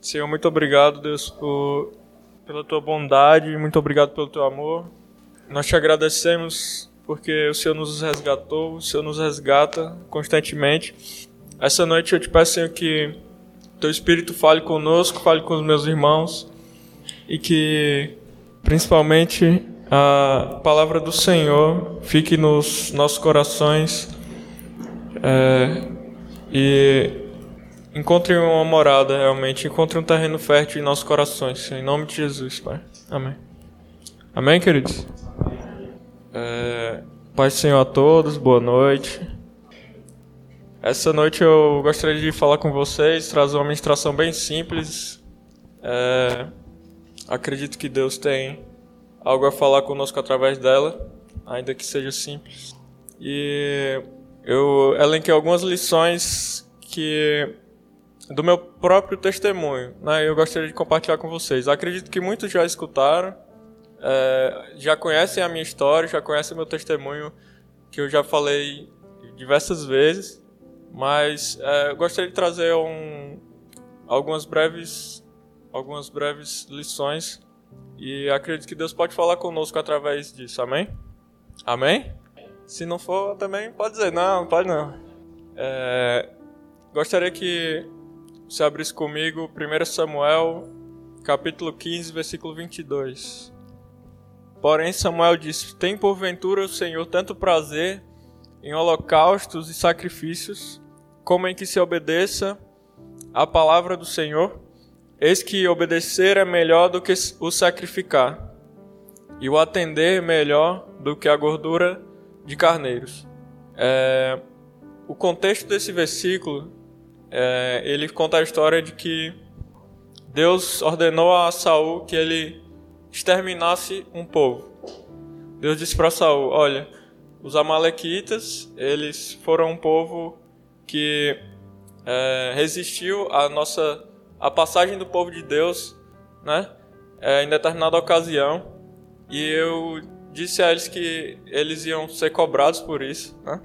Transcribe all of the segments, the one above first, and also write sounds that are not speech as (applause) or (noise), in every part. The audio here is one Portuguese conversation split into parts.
Senhor, muito obrigado, Deus, por, pela tua bondade, muito obrigado pelo teu amor. Nós te agradecemos porque o Senhor nos resgatou, o Senhor nos resgata constantemente. Essa noite eu te peço, Senhor, que teu Espírito fale conosco, fale com os meus irmãos e que, principalmente, a palavra do Senhor fique nos nossos corações é, e encontre uma morada realmente, encontre um terreno fértil em nossos corações, em nome de Jesus, Pai. Amém. Amém, queridos? É, Pai Senhor a todos, boa noite. Essa noite eu gostaria de falar com vocês, trazer uma ministração bem simples. É, acredito que Deus tem algo a falar conosco através dela, ainda que seja simples. E eu elenquei algumas lições que do meu próprio testemunho, né? Eu gostaria de compartilhar com vocês. Acredito que muitos já escutaram, é, já conhecem a minha história, já conhecem meu testemunho, que eu já falei diversas vezes, mas é, eu gostaria de trazer um, algumas breves, algumas breves lições e acredito que Deus pode falar conosco através disso. Amém? Amém? Se não for, também pode dizer não, pode não. É, gostaria que você abrisse comigo 1 Samuel, capítulo 15, versículo 22. Porém, Samuel disse: Tem porventura o Senhor tanto prazer em holocaustos e sacrifícios, como em que se obedeça a palavra do Senhor? Eis que obedecer é melhor do que o sacrificar, e o atender melhor do que a gordura de carneiros. É, o contexto desse versículo, é, ele conta a história de que Deus ordenou a Saul que ele exterminasse um povo. Deus disse para Saul: Olha, os amalequitas, eles foram um povo que é, resistiu à nossa a passagem do povo de Deus, né, é, em determinada ocasião, e eu disse a eles que eles iam ser cobrados por isso, né?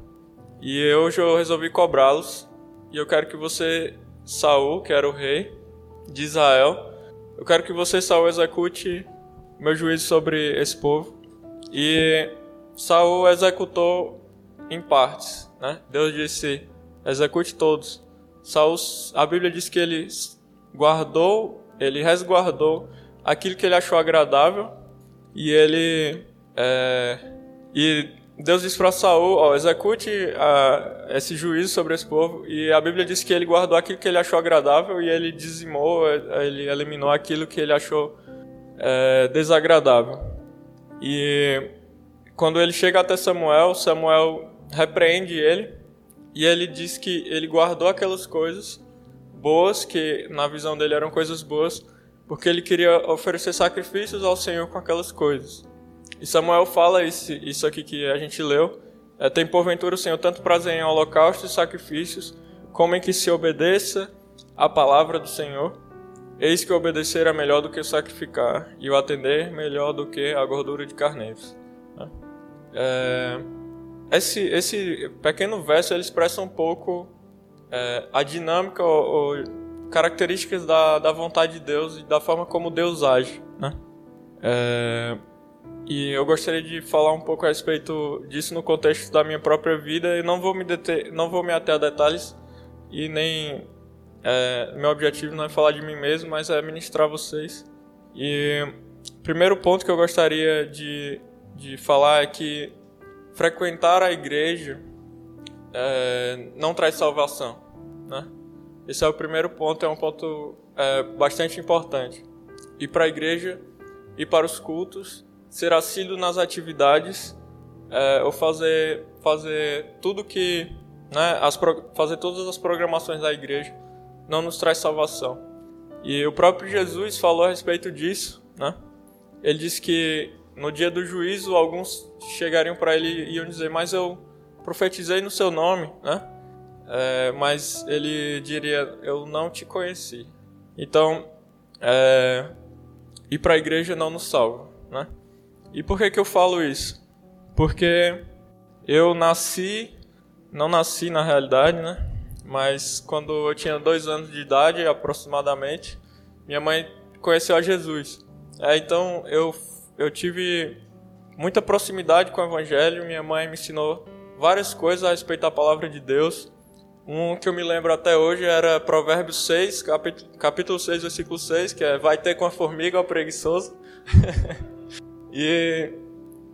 E hoje eu resolvi cobrá-los, e eu quero que você, Saul, que era o rei de Israel, eu quero que você, Saul, execute meu juízo sobre esse povo. E Saul executou em partes, né? Deus disse: execute todos. Saul, a Bíblia diz que ele guardou, ele resguardou aquilo que ele achou agradável e ele é, e Deus disse para Saul, ó, execute esse juízo sobre esse povo e a Bíblia diz que ele guardou aquilo que ele achou agradável e ele dizimou, ele eliminou aquilo que ele achou é, desagradável. E quando ele chega até Samuel, Samuel repreende ele e ele diz que ele guardou aquelas coisas boas, que na visão dele eram coisas boas, porque ele queria oferecer sacrifícios ao Senhor com aquelas coisas. E Samuel fala isso, isso aqui que a gente leu. É, tem porventura o Senhor tanto prazer em holocaustos e sacrifícios, como em que se obedeça a palavra do Senhor. Eis que obedecer é melhor do que sacrificar, e o atender melhor do que a gordura de carneiros. Né? É, esse, esse pequeno verso ele expressa um pouco é, a dinâmica ou, ou características da, da vontade de Deus e da forma como Deus age, né? É, e eu gostaria de falar um pouco a respeito disso no contexto da minha própria vida e não vou me deter, não vou me ater a detalhes e nem é, meu objetivo não é falar de mim mesmo, mas é ministrar vocês. E primeiro ponto que eu gostaria de, de falar é que frequentar a igreja é, não traz salvação. Né? Esse é o primeiro ponto, é um ponto é, bastante importante. Ir para a igreja, ir para os cultos, ser assíduo nas atividades, é, ou fazer, fazer tudo que. Né, as, fazer todas as programações da igreja não nos traz salvação. E o próprio Jesus falou a respeito disso. Né? Ele disse que no dia do juízo alguns chegariam para ele e iam dizer: Mas eu profetizei no seu nome, né? é, mas ele diria: Eu não te conheci. Então, é, ir para a igreja não nos salva. Né? E por que, que eu falo isso? Porque eu nasci, não nasci na realidade, né? mas quando eu tinha dois anos de idade aproximadamente, minha mãe conheceu a Jesus. É, então eu, eu tive muita proximidade com o Evangelho. Minha mãe me ensinou várias coisas a respeito da palavra de Deus. Um que eu me lembro até hoje era Provérbios 6, capítulo, capítulo 6, versículo 6, que é Vai ter com a formiga o preguiçoso. (laughs) e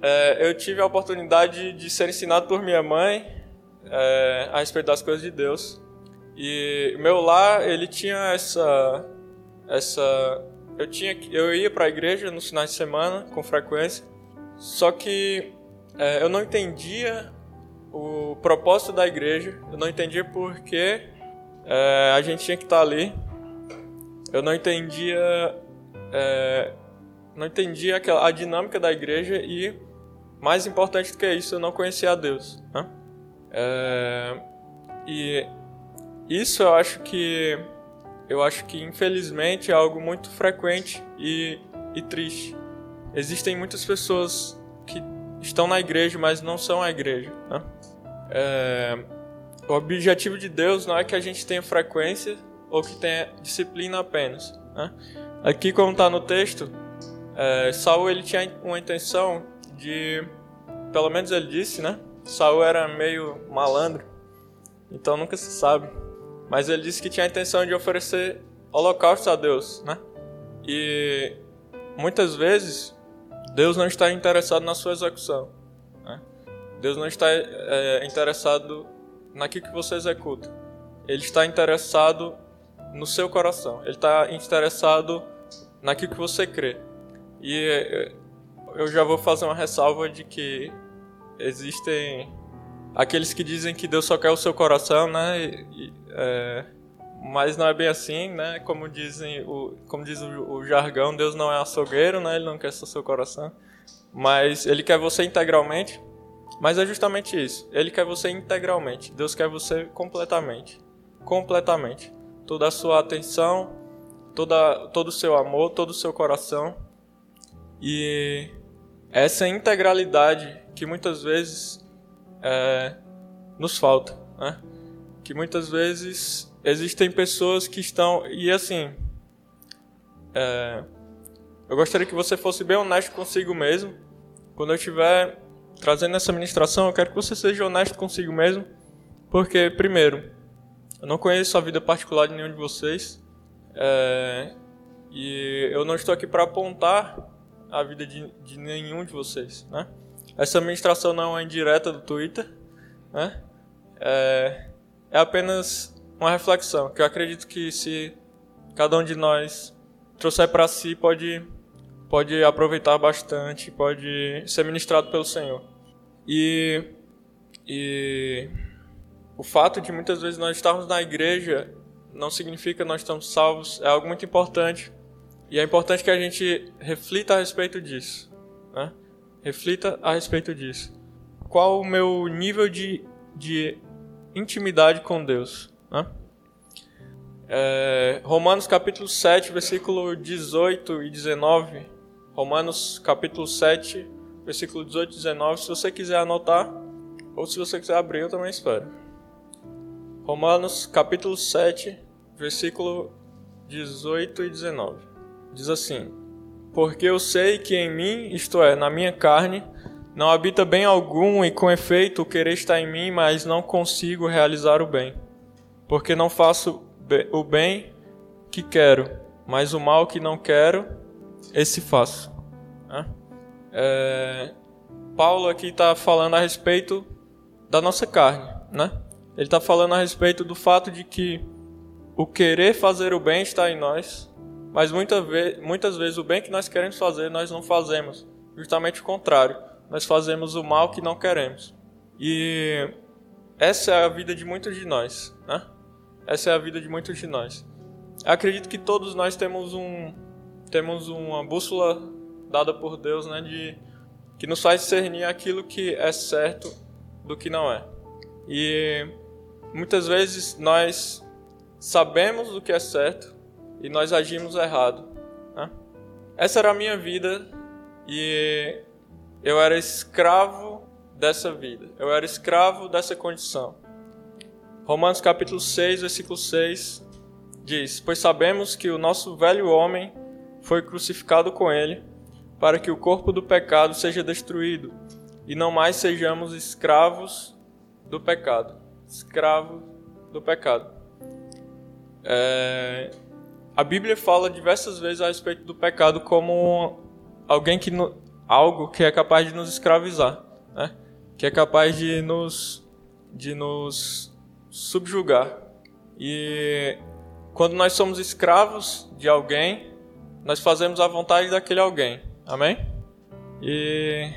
é, eu tive a oportunidade de ser ensinado por minha mãe é, a respeito das coisas de Deus. E meu lar, ele tinha essa essa eu tinha eu ia para a igreja nos finais de semana com frequência. Só que é, eu não entendia o propósito da igreja, eu não entendia por que é, a gente tinha que estar ali. Eu não entendia é, não entendia aquela, a dinâmica da igreja e mais importante do que isso, eu não conhecia a Deus. Né? É, e isso eu acho que eu acho que infelizmente é algo muito frequente e, e triste. Existem muitas pessoas que estão na igreja, mas não são a igreja. Né? É, o objetivo de Deus não é que a gente tenha frequência ou que tenha disciplina apenas. Né? Aqui, como está no texto, é, Saul ele tinha uma intenção de, pelo menos ele disse, né? Saul era meio malandro, então nunca se sabe. Mas ele disse que tinha a intenção de oferecer holocausto a Deus, né? E muitas vezes Deus não está interessado na sua execução. Né? Deus não está é, interessado naquilo que você executa. Ele está interessado no seu coração. Ele está interessado naquilo que você crê. E é, eu já vou fazer uma ressalva de que existem aqueles que dizem que Deus só quer o seu coração, né? E, é, mas não é bem assim, né? Como dizem o, como diz o, o, jargão, Deus não é açougueiro, né? Ele não quer só seu coração, mas Ele quer você integralmente. Mas é justamente isso. Ele quer você integralmente. Deus quer você completamente, completamente. Toda a sua atenção, toda, todo o seu amor, todo o seu coração. E essa integralidade que muitas vezes é, nos falta, né? Que muitas vezes existem pessoas que estão e assim, é, eu gostaria que você fosse bem honesto consigo mesmo. Quando eu estiver trazendo essa ministração, eu quero que você seja honesto consigo mesmo, porque primeiro, eu não conheço a vida particular de nenhum de vocês é, e eu não estou aqui para apontar a vida de, de nenhum de vocês, né? Essa administração não é indireta do Twitter, né? É, é apenas uma reflexão que eu acredito que se cada um de nós trouxer para si pode pode aproveitar bastante, pode ser ministrado pelo Senhor. E e o fato de muitas vezes nós estarmos na igreja não significa que nós estamos salvos, é algo muito importante. E é importante que a gente reflita a respeito disso. Né? Reflita a respeito disso. Qual o meu nível de, de intimidade com Deus? Né? É, Romanos capítulo 7, versículo 18 e 19. Romanos capítulo 7, versículo 18 e 19. Se você quiser anotar, ou se você quiser abrir, eu também espero. Romanos capítulo 7, versículo 18 e 19. Diz assim: Porque eu sei que em mim, isto é, na minha carne, não habita bem algum, e com efeito o querer está em mim, mas não consigo realizar o bem. Porque não faço o bem que quero, mas o mal que não quero, esse faço. É... Paulo aqui está falando a respeito da nossa carne, né? Ele está falando a respeito do fato de que o querer fazer o bem está em nós, mas muita ve muitas vezes o bem que nós queremos fazer, nós não fazemos. Justamente o contrário. Nós fazemos o mal que não queremos. E essa é a vida de muitos de nós. Né? Essa é a vida de muitos de nós. Acredito que todos nós temos um temos uma bússola dada por Deus, né, de que nos faz discernir aquilo que é certo do que não é. E muitas vezes nós sabemos do que é certo, e nós agimos errado. Né? Essa era a minha vida e eu era escravo dessa vida. Eu era escravo dessa condição. Romanos capítulo 6, versículo 6 diz: Pois sabemos que o nosso velho homem foi crucificado com ele, para que o corpo do pecado seja destruído e não mais sejamos escravos do pecado. Escravo do pecado. É, a Bíblia fala diversas vezes a respeito do pecado como alguém que algo que é capaz de nos escravizar, né? que é capaz de nos de nos subjugar. E quando nós somos escravos de alguém, nós fazemos a vontade daquele alguém. Amém? E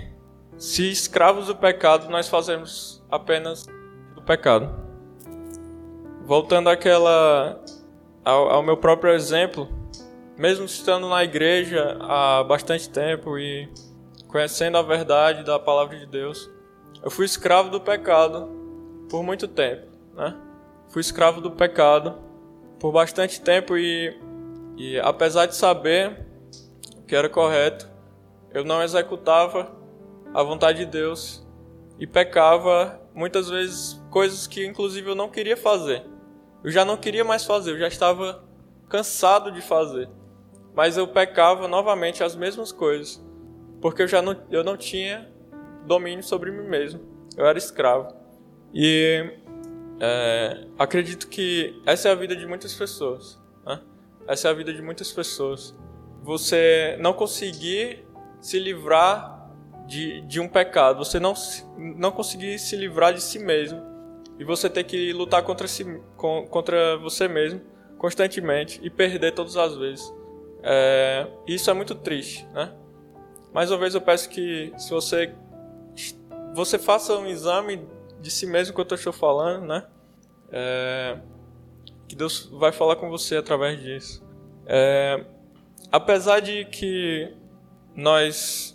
se escravos do pecado, nós fazemos apenas do pecado. Voltando àquela ao, ao meu próprio exemplo, mesmo estando na igreja há bastante tempo e conhecendo a verdade da palavra de Deus, eu fui escravo do pecado por muito tempo, né? Fui escravo do pecado por bastante tempo e, e apesar de saber que era correto, eu não executava a vontade de Deus e pecava muitas vezes coisas que inclusive eu não queria fazer. Eu já não queria mais fazer, eu já estava cansado de fazer. Mas eu pecava novamente as mesmas coisas, porque eu já não, eu não tinha domínio sobre mim mesmo. Eu era escravo. E é, acredito que essa é a vida de muitas pessoas. Né? Essa é a vida de muitas pessoas. Você não conseguir se livrar de, de um pecado, você não, não conseguir se livrar de si mesmo e você ter que lutar contra, si, contra você mesmo constantemente e perder todas as vezes. É, isso é muito triste, né? Mais uma vez eu peço que se você você faça um exame de si mesmo que eu estou falando, né? É, que Deus vai falar com você através disso. É, apesar de que nós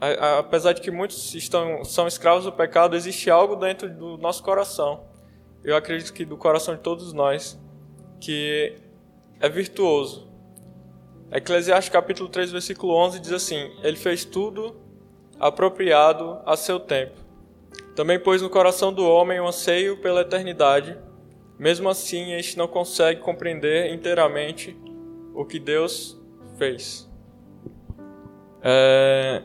apesar de que muitos estão, são escravos do pecado, existe algo dentro do nosso coração. Eu acredito que do coração de todos nós, que é virtuoso. Eclesiastes capítulo 3, versículo 11 diz assim: Ele fez tudo apropriado a seu tempo. Também pôs no coração do homem um anseio pela eternidade. Mesmo assim, este não consegue compreender inteiramente o que Deus fez. É,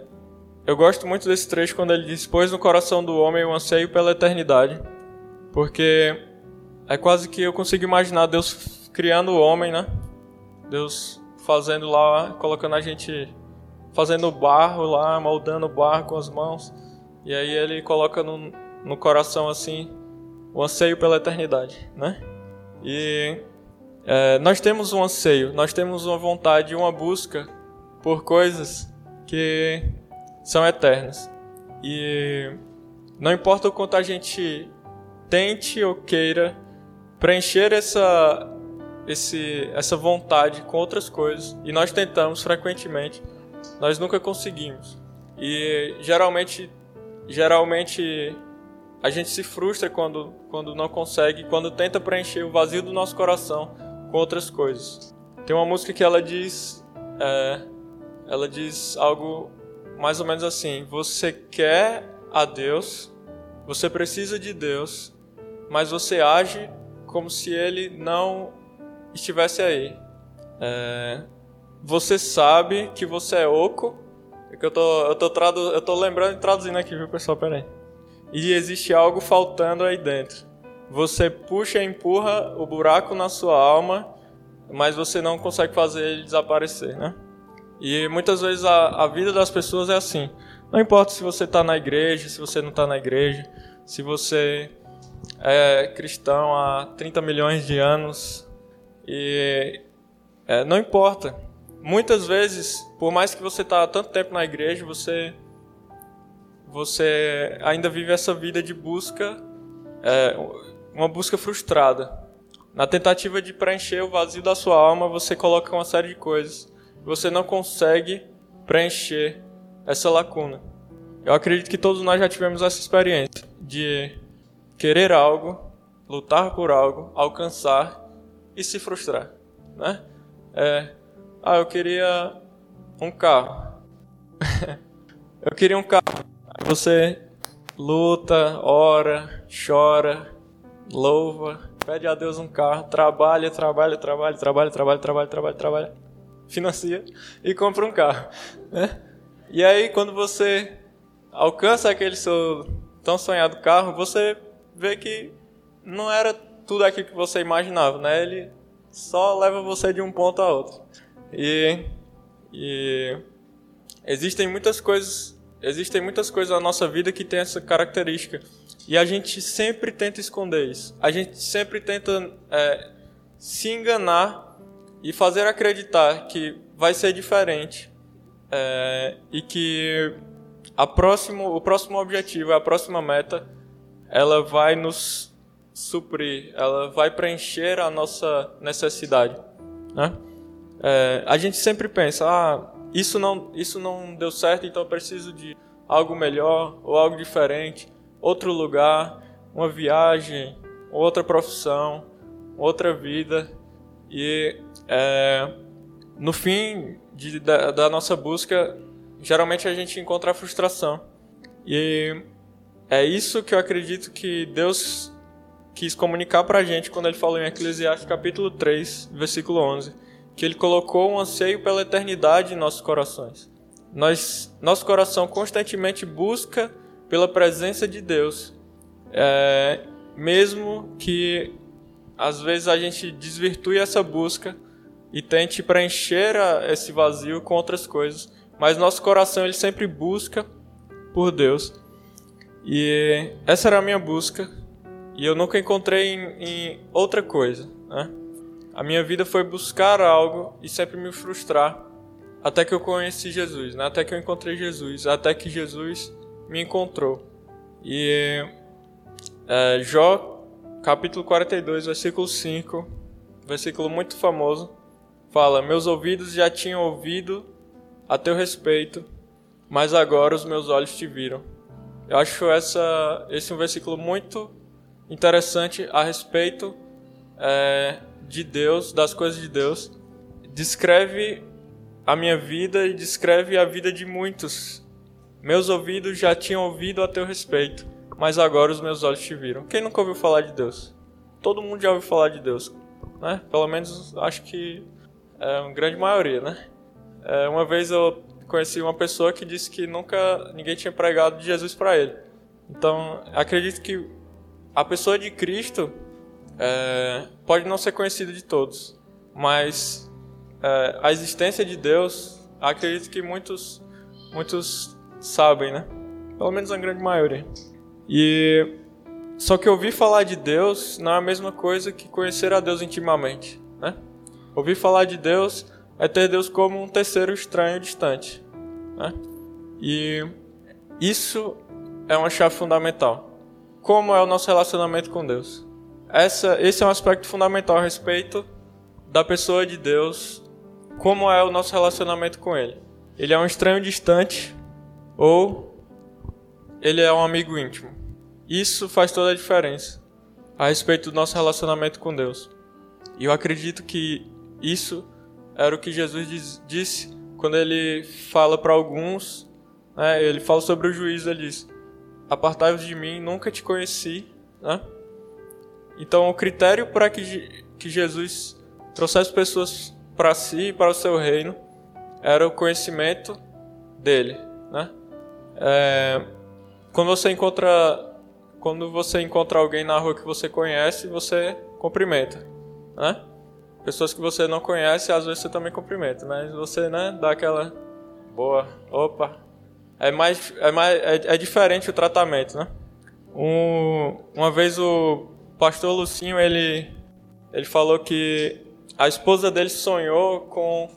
eu gosto muito desse trecho quando ele diz: Pôs no coração do homem o anseio pela eternidade. Porque é quase que eu consigo imaginar Deus criando o homem, né? Deus fazendo lá, colocando a gente. fazendo barro lá, moldando o barro com as mãos. E aí ele coloca no, no coração assim o anseio pela eternidade, né? E é, nós temos um anseio, nós temos uma vontade, uma busca por coisas que são eternas. E não importa o quanto a gente tente ou queira preencher essa, esse, essa vontade com outras coisas, e nós tentamos frequentemente, nós nunca conseguimos. E geralmente, geralmente a gente se frustra quando, quando não consegue, quando tenta preencher o vazio do nosso coração com outras coisas. Tem uma música que ela diz, é, ela diz algo mais ou menos assim: você quer a Deus, você precisa de Deus, mas você age como se Ele não estivesse aí. É, você sabe que você é oco. É que eu tô, eu tô, tradu, eu tô lembrando e traduzindo aqui, viu, pessoal? Pera aí. E existe algo faltando aí dentro. Você puxa e empurra o buraco na sua alma, mas você não consegue fazer ele desaparecer, né? E muitas vezes a, a vida das pessoas é assim. Não importa se você está na igreja, se você não está na igreja, se você é cristão há 30 milhões de anos, e é, não importa. Muitas vezes, por mais que você está há tanto tempo na igreja, você você ainda vive essa vida de busca, é, uma busca frustrada. Na tentativa de preencher o vazio da sua alma, você coloca uma série de coisas você não consegue preencher essa lacuna. Eu acredito que todos nós já tivemos essa experiência de querer algo, lutar por algo, alcançar e se frustrar, né? É, ah, eu queria um carro. (laughs) eu queria um carro. Você luta, ora, chora, louva, pede a Deus um carro, trabalha, trabalha, trabalha, trabalha, trabalha, trabalha, trabalha, trabalha, financia e compra um carro, né? E aí quando você alcança aquele seu tão sonhado carro, você vê que não era tudo aquilo que você imaginava, né? Ele só leva você de um ponto a outro. E, e existem muitas coisas, existem muitas coisas na nossa vida que tem essa característica. E a gente sempre tenta esconder isso. A gente sempre tenta é, se enganar e fazer acreditar que vai ser diferente é, e que a próximo, o próximo objetivo, a próxima meta, ela vai nos suprir, ela vai preencher a nossa necessidade, né? É, a gente sempre pensa, ah, isso não, isso não deu certo, então eu preciso de algo melhor ou algo diferente, outro lugar, uma viagem, outra profissão, outra vida e é, no fim de, da, da nossa busca, geralmente a gente encontra a frustração e é isso que eu acredito que Deus quis comunicar para a gente quando ele falou em Eclesiastes capítulo 3, versículo 11 que Ele colocou um anseio pela eternidade em nossos corações. Nós, nosso coração constantemente busca pela presença de Deus, é, mesmo que às vezes a gente desvirtue essa busca e tente preencher a, esse vazio com outras coisas, mas nosso coração ele sempre busca por Deus. E essa era a minha busca, e eu nunca encontrei em, em outra coisa, né? A minha vida foi buscar algo e sempre me frustrar até que eu conheci Jesus, né? até que eu encontrei Jesus, até que Jesus me encontrou. E é, Jó, capítulo 42, versículo 5, versículo muito famoso, fala: Meus ouvidos já tinham ouvido a teu respeito, mas agora os meus olhos te viram. Eu acho essa, esse um versículo muito interessante a respeito é, de Deus, das coisas de Deus, descreve a minha vida e descreve a vida de muitos. Meus ouvidos já tinham ouvido a teu respeito, mas agora os meus olhos te viram. Quem nunca ouviu falar de Deus? Todo mundo já ouviu falar de Deus, né? Pelo menos acho que é uma grande maioria, né? É, uma vez eu conheci uma pessoa que disse que nunca ninguém tinha pregado de Jesus para ele. Então, acredito que a pessoa de Cristo é, pode não ser conhecido de todos, mas é, a existência de Deus, acredito que muitos, muitos sabem, né? Pelo menos a grande maioria. E só que ouvir falar de Deus não é a mesma coisa que conhecer a Deus intimamente, né? Ouvir falar de Deus é ter Deus como um terceiro estranho distante, né? E isso é uma chave fundamental. Como é o nosso relacionamento com Deus? essa, esse é um aspecto fundamental a respeito da pessoa de Deus, como é o nosso relacionamento com Ele. Ele é um estranho distante ou ele é um amigo íntimo. Isso faz toda a diferença a respeito do nosso relacionamento com Deus. E eu acredito que isso era o que Jesus disse quando ele fala para alguns, né, ele fala sobre o juízo, ele diz: Apartai-vos de mim, nunca te conheci. Né? Então, o critério para que, que Jesus trouxesse pessoas para si e para o seu reino era o conhecimento dele, né? É, quando você encontra quando você encontra alguém na rua que você conhece, você cumprimenta, né? Pessoas que você não conhece, às vezes você também cumprimenta, mas você, né, dá aquela boa, opa. É mais é mais é, é diferente o tratamento, né? Um, uma vez o pastor Lucinho, ele, ele falou que a esposa dele sonhou com,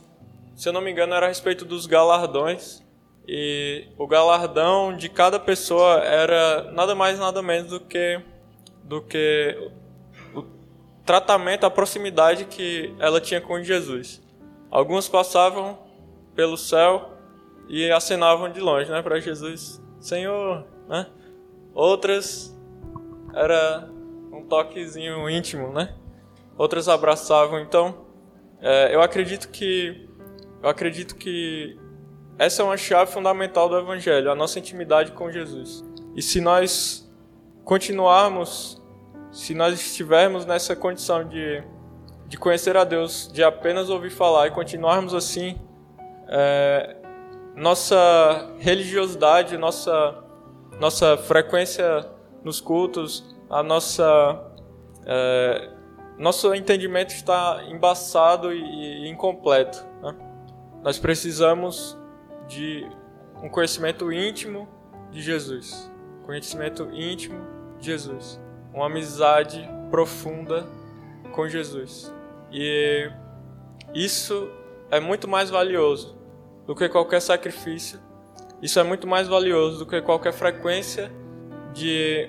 se eu não me engano, era a respeito dos galardões. E o galardão de cada pessoa era nada mais nada menos do que do que o tratamento, a proximidade que ela tinha com Jesus. Alguns passavam pelo céu e acenavam de longe, né, para Jesus, Senhor, né? Outras era um toquezinho íntimo, né? Outras abraçavam. Então, é, eu acredito que eu acredito que essa é uma chave fundamental do Evangelho, a nossa intimidade com Jesus. E se nós continuarmos se nós estivermos nessa condição de, de conhecer a Deus, de apenas ouvir falar e continuarmos assim, é, nossa religiosidade, nossa, nossa frequência nos cultos, a nossa é, nosso entendimento está embaçado e, incompleto. Né? Nós precisamos de um conhecimento íntimo de Jesus, conhecimento íntimo de Jesus, uma amizade profunda com Jesus. E isso é muito mais valioso do que qualquer sacrifício. Isso é muito mais valioso do que qualquer frequência de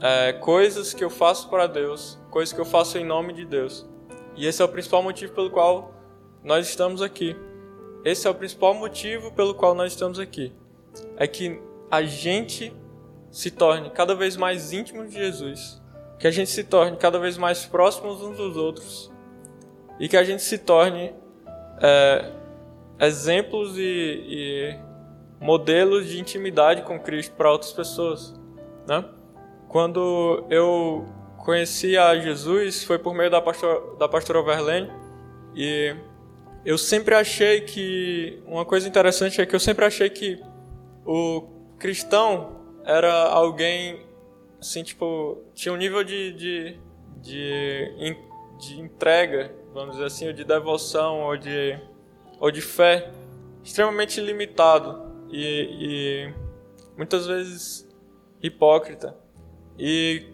é, coisas que eu faço para Deus, coisas que eu faço em nome de Deus. E esse é o principal motivo pelo qual nós estamos aqui. Esse é o principal motivo pelo qual nós estamos aqui. É que a gente se torne cada vez mais íntimo de Jesus, que a gente se torne cada vez mais próximos uns dos outros e que a gente se torne é, exemplos e, e, modelos de intimidade com Cristo para outras pessoas, né? Quando eu conheci a Jesus foi por meio da pastora, da pastora Verlaine e eu sempre achei que uma coisa interessante é que eu sempre achei que o cristão era alguém assim tipo tinha um nível de de, de, de entrega vamos dizer assim ou de devoção ou de ou de fé extremamente limitado e, e muitas vezes hipócrita. E,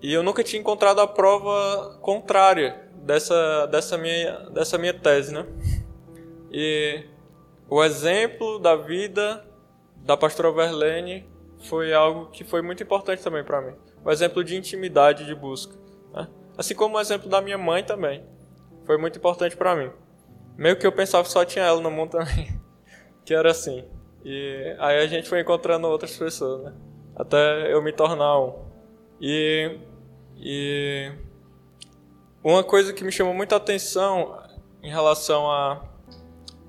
e eu nunca tinha encontrado a prova contrária dessa, dessa, minha, dessa minha tese, né? E o exemplo da vida da pastora Verlene foi algo que foi muito importante também para mim. O exemplo de intimidade, de busca. Né? Assim como o exemplo da minha mãe também. Foi muito importante para mim. Meio que eu pensava que só tinha ela no mundo também. (laughs) que era assim. E aí a gente foi encontrando outras pessoas, né? até eu me tornar um. E, e uma coisa que me chamou muita atenção em relação a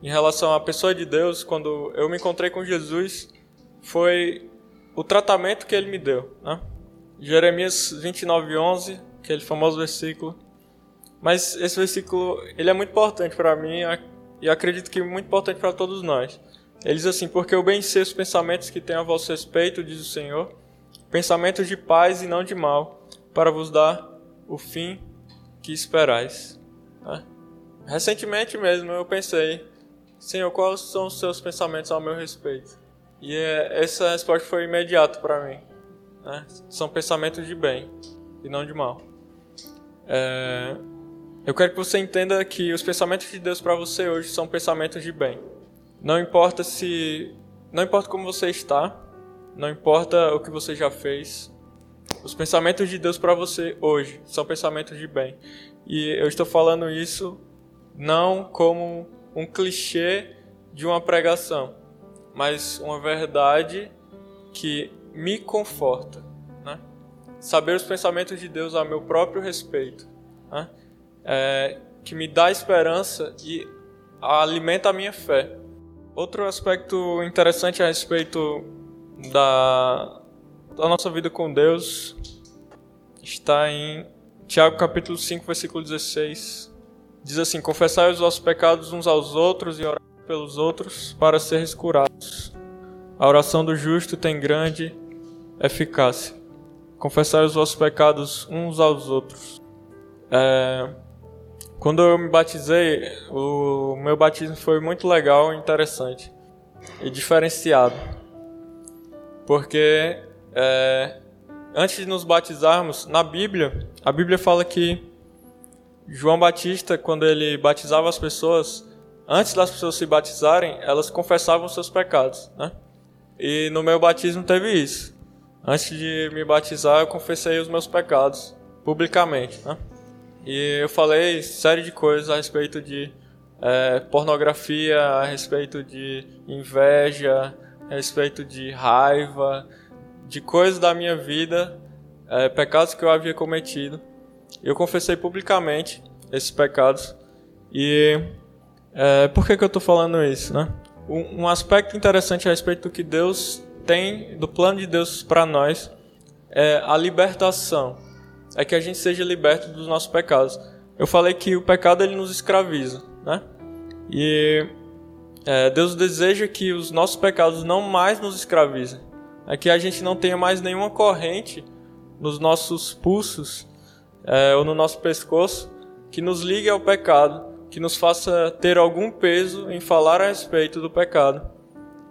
em relação à pessoa de Deus, quando eu me encontrei com Jesus, foi o tratamento que ele me deu, né? Jeremias 29:11, aquele famoso versículo. Mas esse versículo, ele é muito importante para mim e acredito que muito importante para todos nós. Ele diz assim: Porque eu bem sei os pensamentos que tenho a vosso respeito, diz o Senhor, pensamentos de paz e não de mal, para vos dar o fim que esperais. Né? Recentemente mesmo eu pensei: Senhor, quais são os seus pensamentos ao meu respeito? E é, essa resposta foi imediata para mim. Né? São pensamentos de bem e não de mal. É, eu quero que você entenda que os pensamentos de Deus para você hoje são pensamentos de bem. Não importa se. Não importa como você está, não importa o que você já fez. Os pensamentos de Deus para você hoje são pensamentos de bem. E eu estou falando isso não como um clichê de uma pregação, mas uma verdade que me conforta. Né? Saber os pensamentos de Deus a meu próprio respeito, né? é, que me dá esperança e alimenta a minha fé. Outro aspecto interessante a respeito da, da nossa vida com Deus está em Tiago capítulo 5, versículo 16. Diz assim: Confessai os vossos pecados uns aos outros e orai pelos outros para seres curados. A oração do justo tem grande eficácia. Confessai os vossos pecados uns aos outros. É, quando eu me batizei, o meu batismo foi muito legal, interessante e diferenciado. Porque é, antes de nos batizarmos, na Bíblia, a Bíblia fala que João Batista, quando ele batizava as pessoas, antes das pessoas se batizarem, elas confessavam seus pecados, né? E no meu batismo teve isso. Antes de me batizar, eu confessei os meus pecados publicamente, né? E eu falei série de coisas a respeito de é, pornografia, a respeito de inveja, a respeito de raiva, de coisas da minha vida, é, pecados que eu havia cometido. Eu confessei publicamente esses pecados. E é, por que, que eu estou falando isso, né? Um, um aspecto interessante a respeito do que Deus tem, do plano de Deus para nós, é a libertação é que a gente seja liberto dos nossos pecados. Eu falei que o pecado ele nos escraviza, né? E é, Deus deseja que os nossos pecados não mais nos escravizem. É que a gente não tenha mais nenhuma corrente nos nossos pulsos é, ou no nosso pescoço que nos ligue ao pecado, que nos faça ter algum peso em falar a respeito do pecado,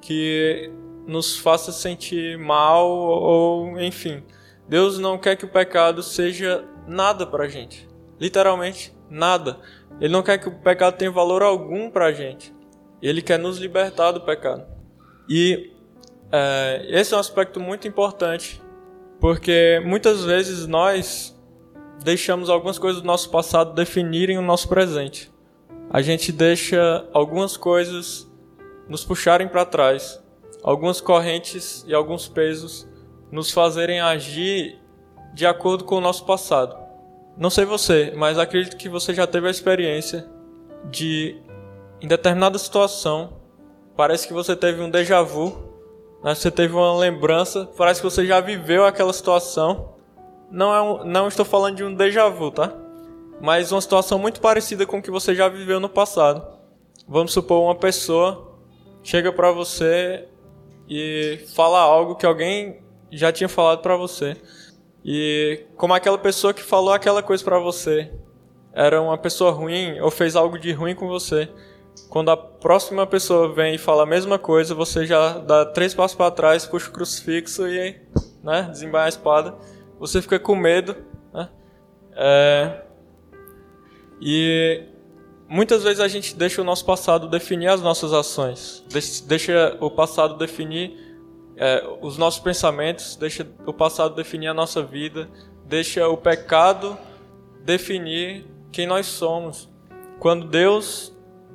que nos faça sentir mal ou enfim. Deus não quer que o pecado seja nada para a gente, literalmente nada. Ele não quer que o pecado tenha valor algum para a gente. Ele quer nos libertar do pecado. E é, esse é um aspecto muito importante porque muitas vezes nós deixamos algumas coisas do nosso passado definirem o nosso presente. A gente deixa algumas coisas nos puxarem para trás, algumas correntes e alguns pesos nos fazerem agir de acordo com o nosso passado. Não sei você, mas acredito que você já teve a experiência de, em determinada situação, parece que você teve um déjà vu você teve uma lembrança, parece que você já viveu aquela situação. Não, é um, não estou falando de um déjà vu, tá? Mas uma situação muito parecida com o que você já viveu no passado. Vamos supor uma pessoa chega para você e fala algo que alguém já tinha falado para você. E como aquela pessoa que falou aquela coisa para você era uma pessoa ruim ou fez algo de ruim com você, quando a próxima pessoa vem e fala a mesma coisa, você já dá três passos para trás, puxa o crucifixo e né, a espada. Você fica com medo. Né? É... E muitas vezes a gente deixa o nosso passado definir as nossas ações, deixa o passado definir é, os nossos pensamentos, deixa o passado definir a nossa vida, deixa o pecado definir quem nós somos. Quando Deus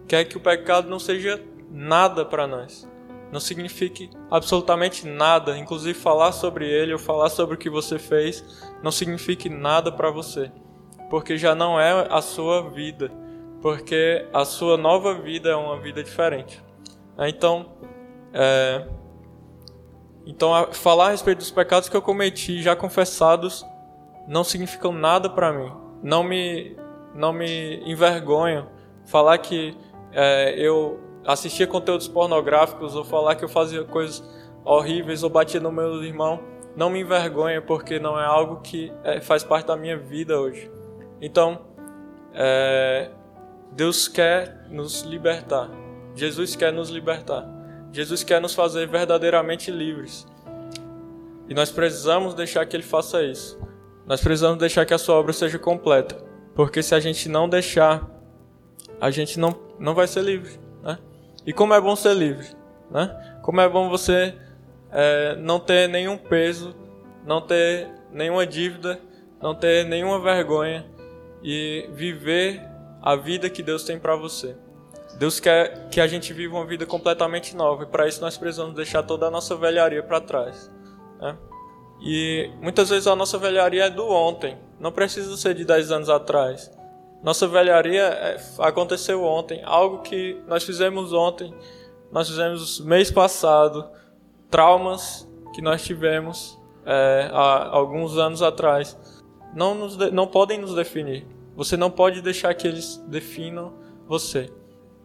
quer que o pecado não seja nada para nós. Não signifique absolutamente nada, inclusive falar sobre ele ou falar sobre o que você fez, não signifique nada para você, porque já não é a sua vida, porque a sua nova vida é uma vida diferente. Então, é, então falar a respeito dos pecados que eu cometi já confessados não significam nada para mim. Não me não me envergonho falar que é, eu assistia conteúdos pornográficos ou falar que eu fazia coisas horríveis ou batia no meu irmão, não me envergonha porque não é algo que é, faz parte da minha vida hoje. Então, é, Deus quer nos libertar. Jesus quer nos libertar. Jesus quer nos fazer verdadeiramente livres. E nós precisamos deixar que Ele faça isso. Nós precisamos deixar que a sua obra seja completa. Porque se a gente não deixar, a gente não não vai ser livre, né? E como é bom ser livre, né? Como é bom você é, não ter nenhum peso, não ter nenhuma dívida, não ter nenhuma vergonha e viver a vida que Deus tem para você. Deus quer que a gente viva uma vida completamente nova e para isso nós precisamos deixar toda a nossa velharia para trás. Né? E muitas vezes a nossa velharia é do ontem, não precisa ser de 10 anos atrás. Nossa velharia é, aconteceu ontem, algo que nós fizemos ontem, nós fizemos mês passado, traumas que nós tivemos é, há alguns anos atrás, não, nos, não podem nos definir. Você não pode deixar que eles definam você.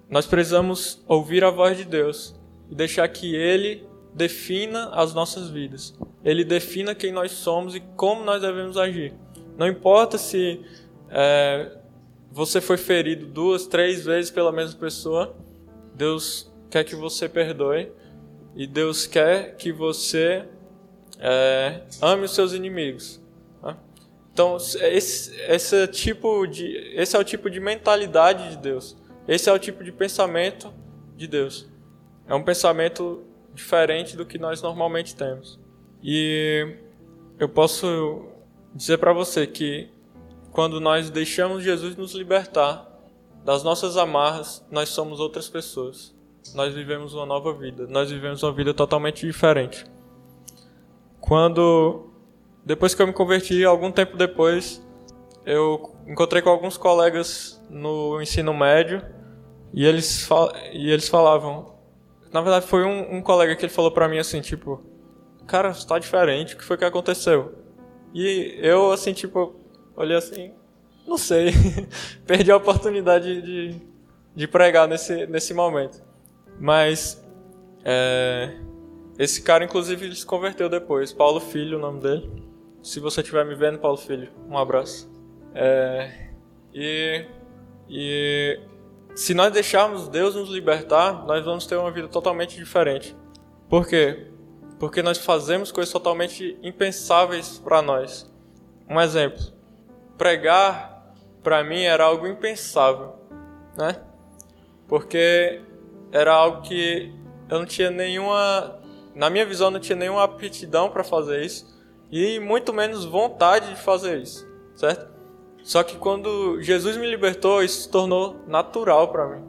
Nós precisamos ouvir a voz de Deus e deixar que Ele defina as nossas vidas. Ele defina quem nós somos e como nós devemos agir. Não importa se é, você foi ferido duas, três vezes pela mesma pessoa, Deus quer que você perdoe e Deus quer que você é, ame os seus inimigos. Tá? Então esse, esse tipo de, esse é o tipo de mentalidade de Deus. Esse é o tipo de pensamento de Deus. É um pensamento diferente do que nós normalmente temos. E eu posso dizer para você que quando nós deixamos Jesus nos libertar das nossas amarras, nós somos outras pessoas. Nós vivemos uma nova vida. Nós vivemos uma vida totalmente diferente. Quando depois que eu me converti, algum tempo depois, eu encontrei com alguns colegas no ensino médio e eles, e eles falavam. Na verdade, foi um, um colega que ele falou pra mim assim: tipo, cara, você tá diferente, o que foi que aconteceu? E eu, assim, tipo, olhei assim, não sei, (laughs) perdi a oportunidade de, de pregar nesse, nesse momento. Mas é, esse cara, inclusive, se converteu depois. Paulo Filho, o nome dele. Se você estiver me vendo, Paulo Filho, um abraço. É, e, e se nós deixarmos Deus nos libertar, nós vamos ter uma vida totalmente diferente. Por quê? Porque nós fazemos coisas totalmente impensáveis para nós. Um exemplo: pregar para mim era algo impensável, né? Porque era algo que eu não tinha nenhuma, na minha visão, não tinha nenhuma aptidão para fazer isso e muito menos vontade de fazer isso, certo? Só que quando Jesus me libertou, isso se tornou natural para mim.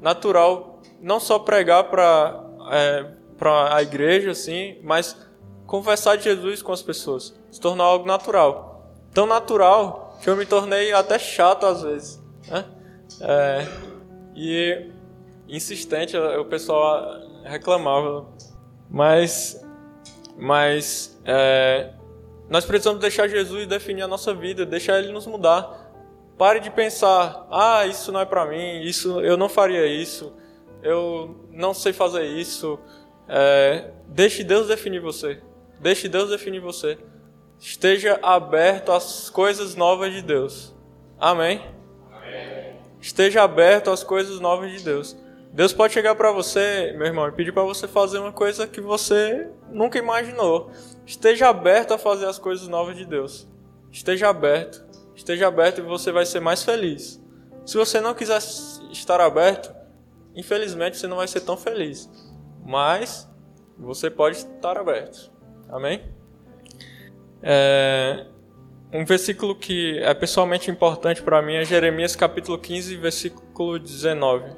Natural não só pregar para é, para a igreja assim, mas conversar de Jesus com as pessoas. Se tornou algo natural. Tão natural que eu me tornei até chato às vezes. Né? É, e insistente, o pessoal reclamava. Mas, mas é, nós precisamos deixar Jesus definir a nossa vida, deixar Ele nos mudar. Pare de pensar, ah, isso não é para mim, isso eu não faria isso, eu não sei fazer isso. É, deixe Deus definir você. Deixe Deus definir você. Esteja aberto às coisas novas de Deus. Amém? Amém. Esteja aberto às coisas novas de Deus. Deus pode chegar para você, meu irmão, e pedir para você fazer uma coisa que você nunca imaginou. Esteja aberto a fazer as coisas novas de Deus. Esteja aberto. Esteja aberto e você vai ser mais feliz. Se você não quiser estar aberto, infelizmente você não vai ser tão feliz. Mas você pode estar aberto. Amém? É, um versículo que é pessoalmente importante para mim é Jeremias capítulo 15, versículo 19.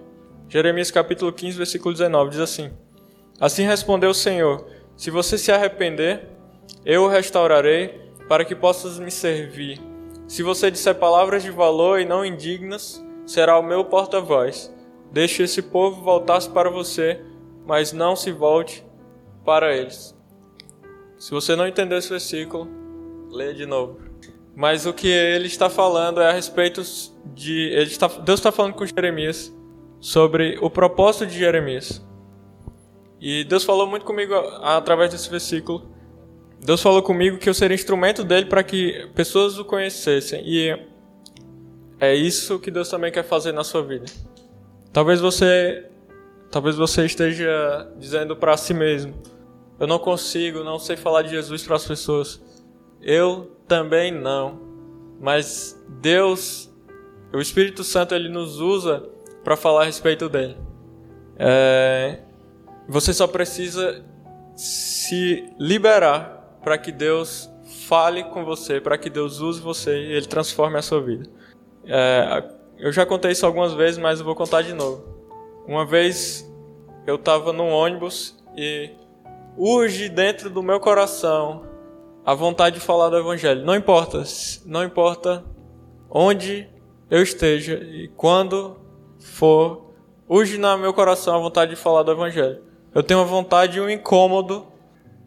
Jeremias capítulo 15, versículo 19 diz assim: Assim respondeu o Senhor: Se você se arrepender, eu o restaurarei para que possas me servir. Se você disser palavras de valor e não indignas, será o meu porta-voz. Deixe esse povo voltar-se para você, mas não se volte para eles. Se você não entendeu esse versículo, leia de novo. Mas o que ele está falando é a respeito de. Está, Deus está falando com Jeremias sobre o propósito de Jeremias. E Deus falou muito comigo através desse versículo. Deus falou comigo que eu seria instrumento dele para que pessoas o conhecessem. E é isso que Deus também quer fazer na sua vida. Talvez você talvez você esteja dizendo para si mesmo: eu não consigo, não sei falar de Jesus para as pessoas. Eu também não. Mas Deus, o Espírito Santo, ele nos usa para falar a respeito dele. É, você só precisa se liberar para que Deus fale com você, para que Deus use você e Ele transforme a sua vida. É, eu já contei isso algumas vezes, mas eu vou contar de novo. Uma vez eu estava num ônibus e urge dentro do meu coração a vontade de falar do Evangelho. Não importa, não importa onde eu esteja e quando for, urge no meu coração a vontade de falar do Evangelho. Eu tenho a vontade e um incômodo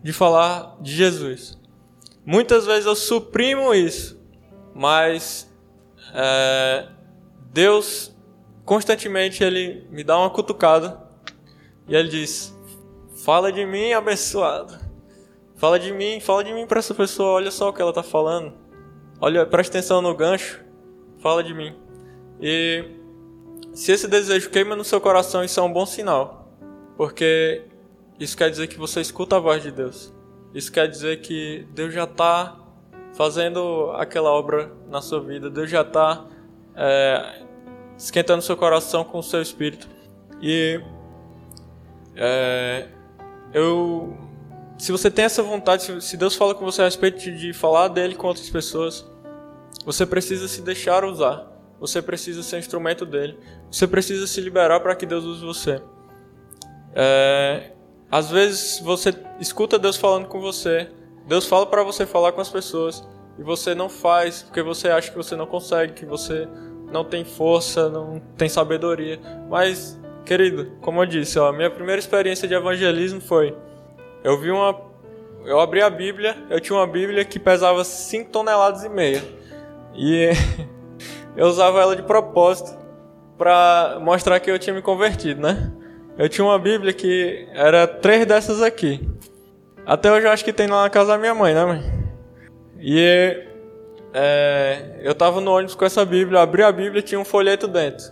de falar de Jesus. Muitas vezes eu suprimo isso, mas é, Deus constantemente ele me dá uma cutucada e ele diz: Fala de mim, abençoado. Fala de mim, fala de mim para essa pessoa. Olha só o que ela está falando. Olha, presta atenção no gancho. Fala de mim. E se esse desejo queima no seu coração, isso é um bom sinal. Porque isso quer dizer que você escuta a voz de Deus. Isso quer dizer que Deus já está fazendo aquela obra na sua vida. Deus já está é, esquentando seu coração com o seu espírito. E é, eu, se você tem essa vontade, se Deus fala com você a respeito de falar dele com outras pessoas, você precisa se deixar usar. Você precisa ser instrumento dele. Você precisa se liberar para que Deus use você. É, às vezes você escuta Deus falando com você. Deus fala para você falar com as pessoas e você não faz porque você acha que você não consegue, que você não tem força, não tem sabedoria. Mas, querido, como eu disse, ó, a minha primeira experiência de evangelismo foi eu vi uma eu abri a Bíblia, eu tinha uma Bíblia que pesava 5 toneladas e meia. E (laughs) eu usava ela de propósito para mostrar que eu tinha me convertido, né? Eu tinha uma Bíblia que era três dessas aqui. Até hoje eu acho que tem lá na casa da minha mãe, né, mãe? E é, eu tava no ônibus com essa Bíblia, abri a Bíblia e tinha um folheto dentro.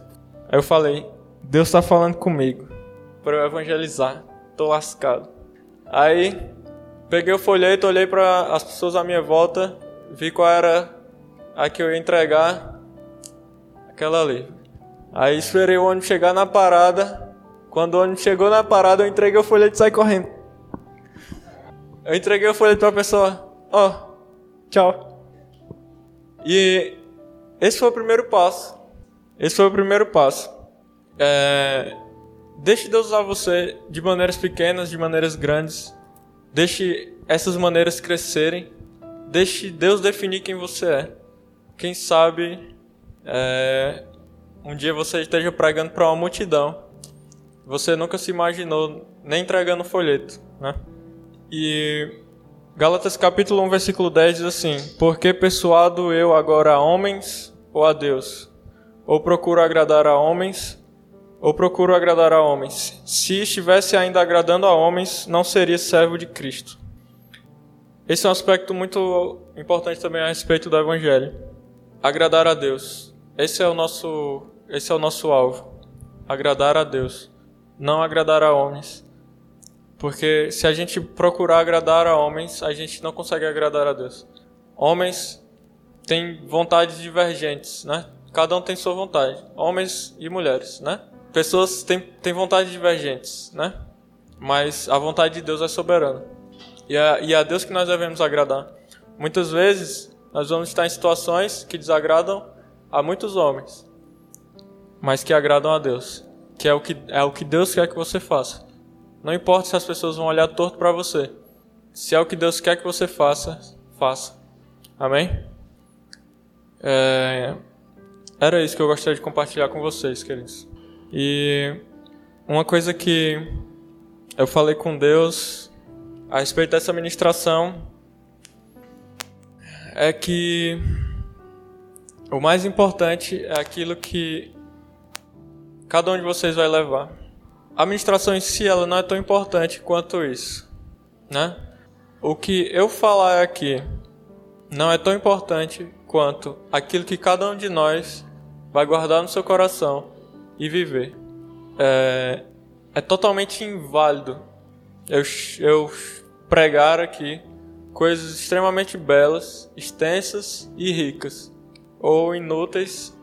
Aí eu falei, Deus está falando comigo para eu evangelizar. Tô lascado. Aí peguei o folheto, olhei para as pessoas à minha volta, vi qual era a que eu ia entregar, aquela ali. Aí esperei o ônibus chegar na parada. Quando o ônibus chegou na parada, eu entreguei o folheto e saí correndo. Eu entreguei o folheto para a pessoa. Ó, oh, tchau. E esse foi o primeiro passo. Esse foi o primeiro passo. É, deixe Deus usar você de maneiras pequenas, de maneiras grandes. Deixe essas maneiras crescerem. Deixe Deus definir quem você é. Quem sabe é, um dia você esteja pregando para uma multidão. Você nunca se imaginou nem entregando folheto, né? E Gálatas capítulo 1, versículo 10 diz assim: Porque persuado eu agora a homens ou a Deus? Ou procuro agradar a homens ou procuro agradar a homens. Se estivesse ainda agradando a homens, não seria servo de Cristo. Esse é um aspecto muito importante também a respeito do evangelho. Agradar a Deus. Esse é o nosso, esse é o nosso alvo. Agradar a Deus, não agradar a homens. Porque se a gente procurar agradar a homens, a gente não consegue agradar a Deus. Homens têm vontades divergentes, né? Cada um tem sua vontade. Homens e mulheres, né? Pessoas têm, têm vontades divergentes, né? Mas a vontade de Deus é soberana. E é, e é a Deus que nós devemos agradar. Muitas vezes nós vamos estar em situações que desagradam a muitos homens, mas que agradam a Deus, que é o que é o que Deus quer que você faça. Não importa se as pessoas vão olhar torto para você. Se é o que Deus quer que você faça, faça. Amém? É... Era isso que eu gostaria de compartilhar com vocês, queridos. E uma coisa que eu falei com Deus a respeito dessa ministração é que o mais importante é aquilo que cada um de vocês vai levar. A ministração em si ela não é tão importante quanto isso, né? O que eu falar aqui não é tão importante quanto aquilo que cada um de nós vai guardar no seu coração e viver. É, é totalmente inválido eu, eu pregar aqui coisas extremamente belas, extensas e ricas, ou inúteis,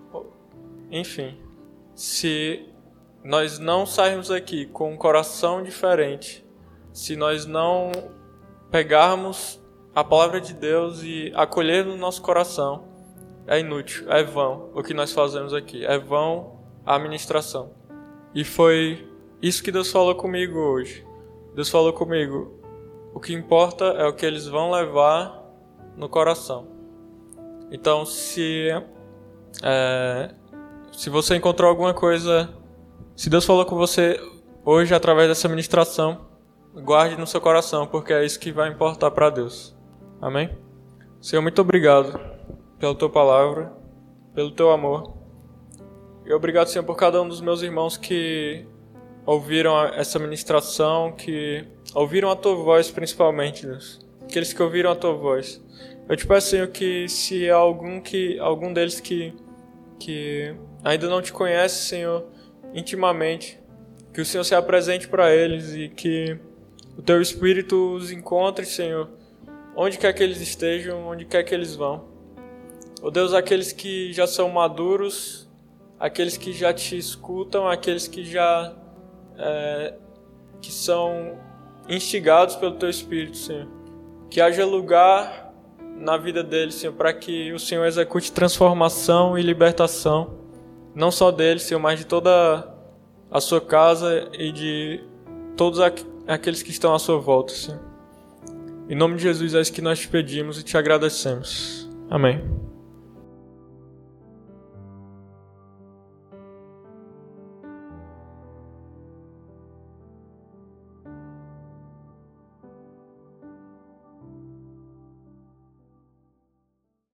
enfim. Se nós não sairmos aqui com um coração diferente, se nós não pegarmos a palavra de Deus e acolher no nosso coração, é inútil, é vão o que nós fazemos aqui, é vão a administração. E foi isso que Deus falou comigo hoje. Deus falou comigo: o que importa é o que eles vão levar no coração. Então, se é, se você encontrou alguma coisa, se Deus falou com você hoje através dessa ministração, guarde no seu coração, porque é isso que vai importar para Deus. Amém? Senhor, muito obrigado pela tua palavra, pelo teu amor. E obrigado, Senhor, por cada um dos meus irmãos que ouviram essa ministração, que ouviram a tua voz principalmente, Deus. Aqueles que ouviram a tua voz. Eu te peço, Senhor, que se há algum que algum deles que que ainda não te conhece, Senhor, intimamente, que o Senhor se apresente para eles e que o teu espírito os encontre, Senhor, onde quer que eles estejam, onde quer que eles vão. Ó oh Deus, aqueles que já são maduros aqueles que já te escutam, aqueles que já é, que são instigados pelo teu Espírito, Senhor. Que haja lugar na vida deles, Senhor, para que o Senhor execute transformação e libertação, não só deles, Senhor, mas de toda a sua casa e de todos aqueles que estão à sua volta, Senhor. Em nome de Jesus é isso que nós te pedimos e te agradecemos. Amém.